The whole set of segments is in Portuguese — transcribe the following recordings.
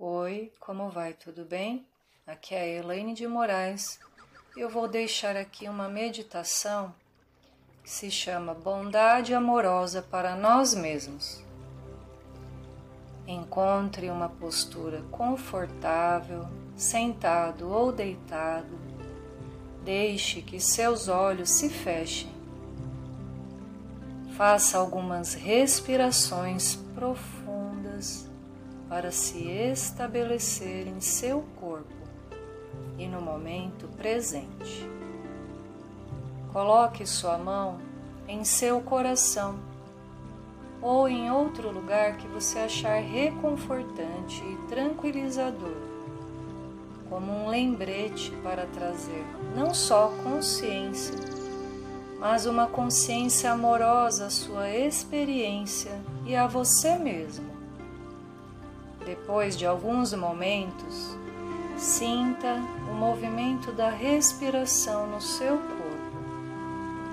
Oi, como vai? Tudo bem? Aqui é a Elaine de Moraes. Eu vou deixar aqui uma meditação que se chama Bondade Amorosa para Nós Mesmos. Encontre uma postura confortável, sentado ou deitado. Deixe que seus olhos se fechem. Faça algumas respirações profundas para se estabelecer em seu corpo e no momento presente. Coloque sua mão em seu coração ou em outro lugar que você achar reconfortante e tranquilizador, como um lembrete para trazer não só consciência, mas uma consciência amorosa à sua experiência e a você mesmo depois de alguns momentos, sinta o movimento da respiração no seu corpo,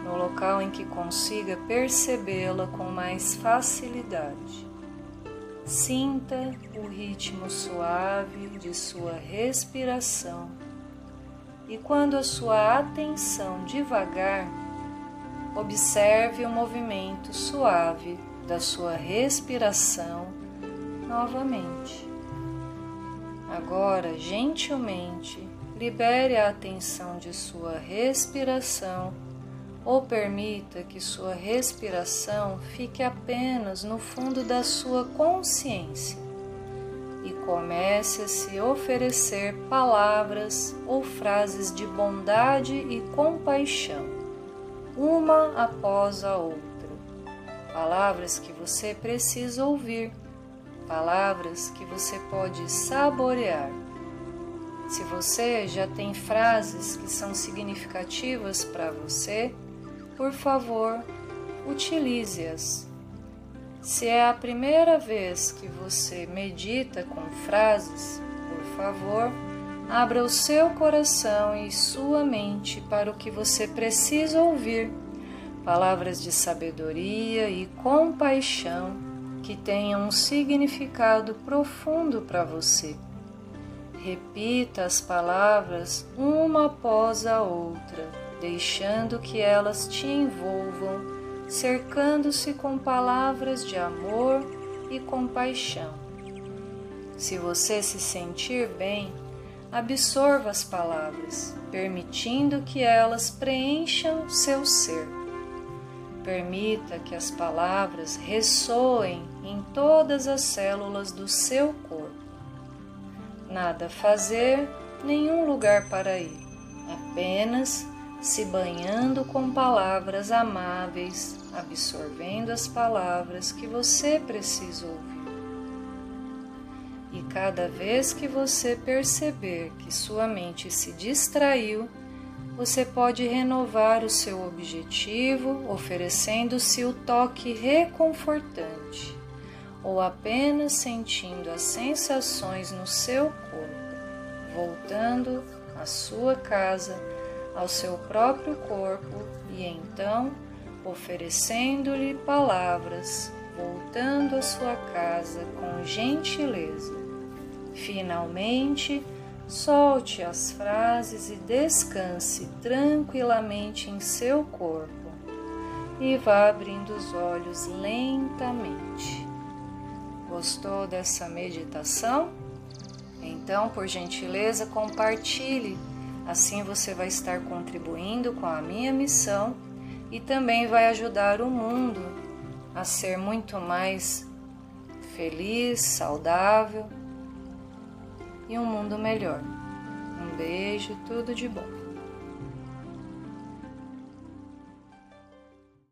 no local em que consiga percebê-la com mais facilidade. Sinta o ritmo suave de sua respiração e, quando a sua atenção devagar, observe o movimento suave da sua respiração novamente. Agora, gentilmente, libere a atenção de sua respiração ou permita que sua respiração fique apenas no fundo da sua consciência e comece a se oferecer palavras ou frases de bondade e compaixão, uma após a outra. Palavras que você precisa ouvir palavras que você pode saborear. Se você já tem frases que são significativas para você, por favor, utilize-as. Se é a primeira vez que você medita com frases, por favor, abra o seu coração e sua mente para o que você precisa ouvir. Palavras de sabedoria e compaixão que tenham um significado profundo para você. Repita as palavras uma após a outra, deixando que elas te envolvam, cercando-se com palavras de amor e compaixão. Se você se sentir bem, absorva as palavras, permitindo que elas preencham seu ser. Permita que as palavras ressoem em todas as células do seu corpo. Nada fazer, nenhum lugar para ir, apenas se banhando com palavras amáveis, absorvendo as palavras que você precisa ouvir. E cada vez que você perceber que sua mente se distraiu, você pode renovar o seu objetivo oferecendo-se o toque reconfortante ou apenas sentindo as sensações no seu corpo, voltando à sua casa, ao seu próprio corpo e então oferecendo-lhe palavras, voltando à sua casa com gentileza. Finalmente, Solte as frases e descanse tranquilamente em seu corpo e vá abrindo os olhos lentamente. Gostou dessa meditação? Então, por gentileza, compartilhe. Assim você vai estar contribuindo com a minha missão e também vai ajudar o mundo a ser muito mais feliz, saudável e um mundo melhor. Um beijo, tudo de bom.